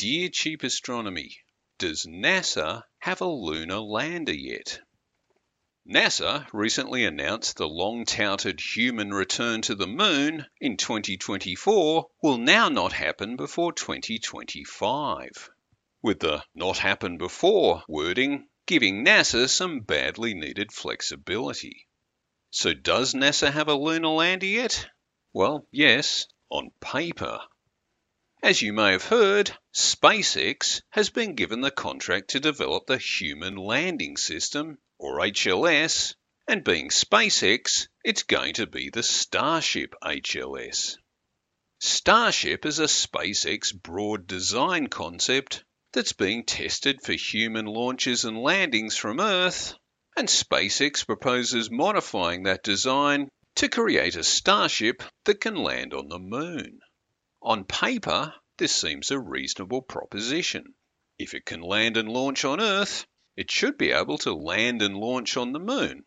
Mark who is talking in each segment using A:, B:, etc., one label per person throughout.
A: Dear Cheap Astronomy, does NASA have a lunar lander yet? NASA recently announced the long touted human return to the moon in 2024 will now not happen before 2025, with the not happen before wording giving NASA some badly needed flexibility. So, does NASA have a lunar lander yet? Well, yes, on paper. As you may have heard, SpaceX has been given the contract to develop the Human Landing System, or HLS, and being SpaceX, it's going to be the Starship HLS. Starship is a SpaceX broad design concept that's being tested for human launches and landings from Earth, and SpaceX proposes modifying that design to create a Starship that can land on the moon. On paper, this seems a reasonable proposition. If it can land and launch on Earth, it should be able to land and launch on the moon.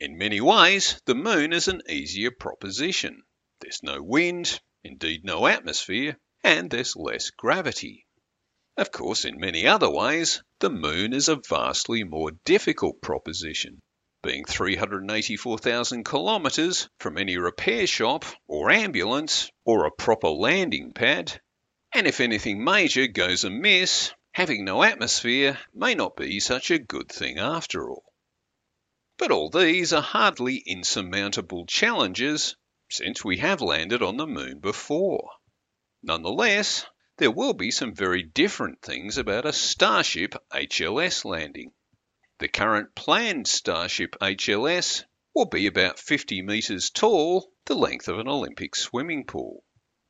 A: In many ways, the moon is an easier proposition. There's no wind, indeed no atmosphere, and there's less gravity. Of course, in many other ways, the moon is a vastly more difficult proposition being 384,000 kilometres from any repair shop or ambulance or a proper landing pad. And if anything major goes amiss, having no atmosphere may not be such a good thing after all. But all these are hardly insurmountable challenges since we have landed on the moon before. Nonetheless, there will be some very different things about a Starship HLS landing. The current planned Starship HLS will be about 50 metres tall, the length of an Olympic swimming pool.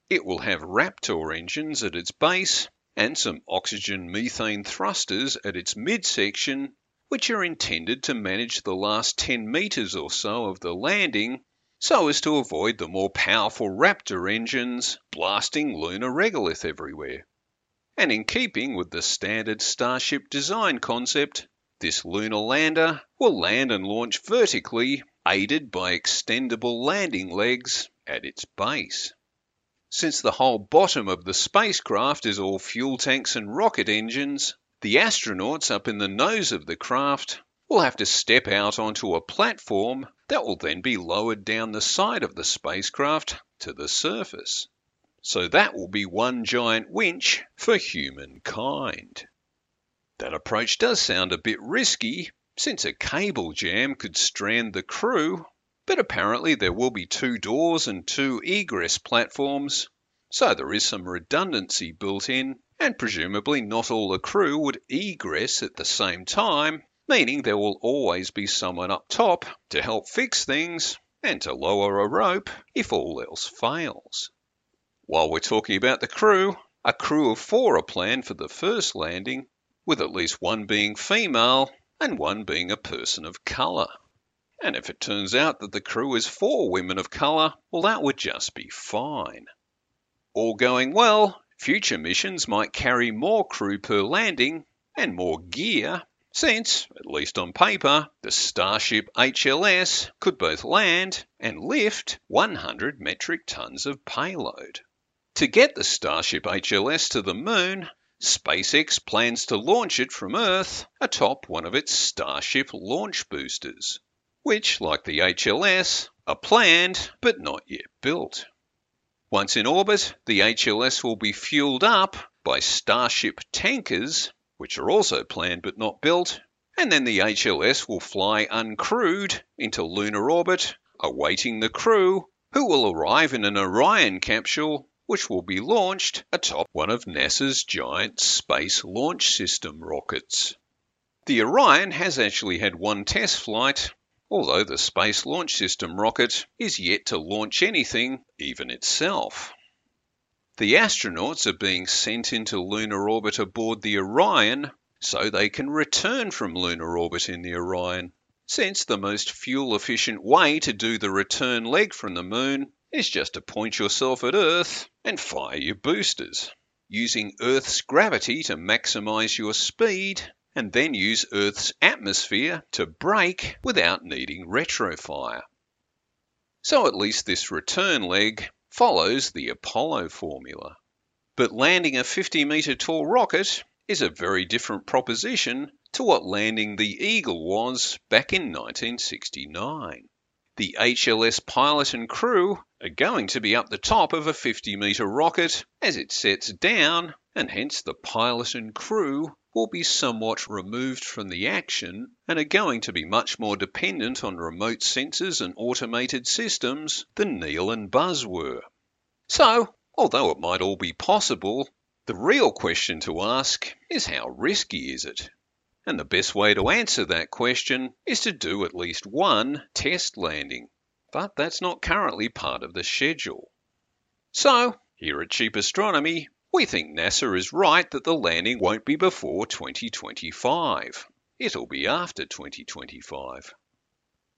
A: It will have Raptor engines at its base and some oxygen methane thrusters at its midsection, which are intended to manage the last 10 metres or so of the landing so as to avoid the more powerful Raptor engines blasting lunar regolith everywhere. And in keeping with the standard Starship design concept, this lunar lander will land and launch vertically, aided by extendable landing legs at its base. Since the whole bottom of the spacecraft is all fuel tanks and rocket engines, the astronauts up in the nose of the craft will have to step out onto a platform that will then be lowered down the side of the spacecraft to the surface. So that will be one giant winch for humankind. That approach does sound a bit risky, since a cable jam could strand the crew, but apparently there will be two doors and two egress platforms, so there is some redundancy built in, and presumably not all the crew would egress at the same time, meaning there will always be someone up top to help fix things and to lower a rope if all else fails. While we're talking about the crew, a crew of four are planned for the first landing, with at least one being female and one being a person of colour. And if it turns out that the crew is four women of colour, well, that would just be fine. All going well, future missions might carry more crew per landing and more gear, since, at least on paper, the Starship HLS could both land and lift 100 metric tons of payload. To get the Starship HLS to the moon, SpaceX plans to launch it from Earth atop one of its Starship launch boosters, which, like the HLS, are planned but not yet built. Once in orbit, the HLS will be fueled up by Starship tankers, which are also planned but not built, and then the HLS will fly uncrewed into lunar orbit, awaiting the crew, who will arrive in an Orion capsule which will be launched atop one of NASA's giant Space Launch System rockets. The Orion has actually had one test flight, although the Space Launch System rocket is yet to launch anything, even itself. The astronauts are being sent into lunar orbit aboard the Orion so they can return from lunar orbit in the Orion, since the most fuel efficient way to do the return leg from the moon is just to point yourself at Earth and fire your boosters, using Earth's gravity to maximize your speed and then use Earth's atmosphere to brake without needing retrofire. So at least this return leg follows the Apollo formula. But landing a 50 metre tall rocket is a very different proposition to what landing the Eagle was back in 1969. The HLS pilot and crew are going to be up the top of a 50 metre rocket as it sets down, and hence the pilot and crew will be somewhat removed from the action and are going to be much more dependent on remote sensors and automated systems than Neil and Buzz were. So, although it might all be possible, the real question to ask is how risky is it? And the best way to answer that question is to do at least one test landing. But that's not currently part of the schedule. So, here at Cheap Astronomy, we think NASA is right that the landing won't be before 2025. It'll be after 2025.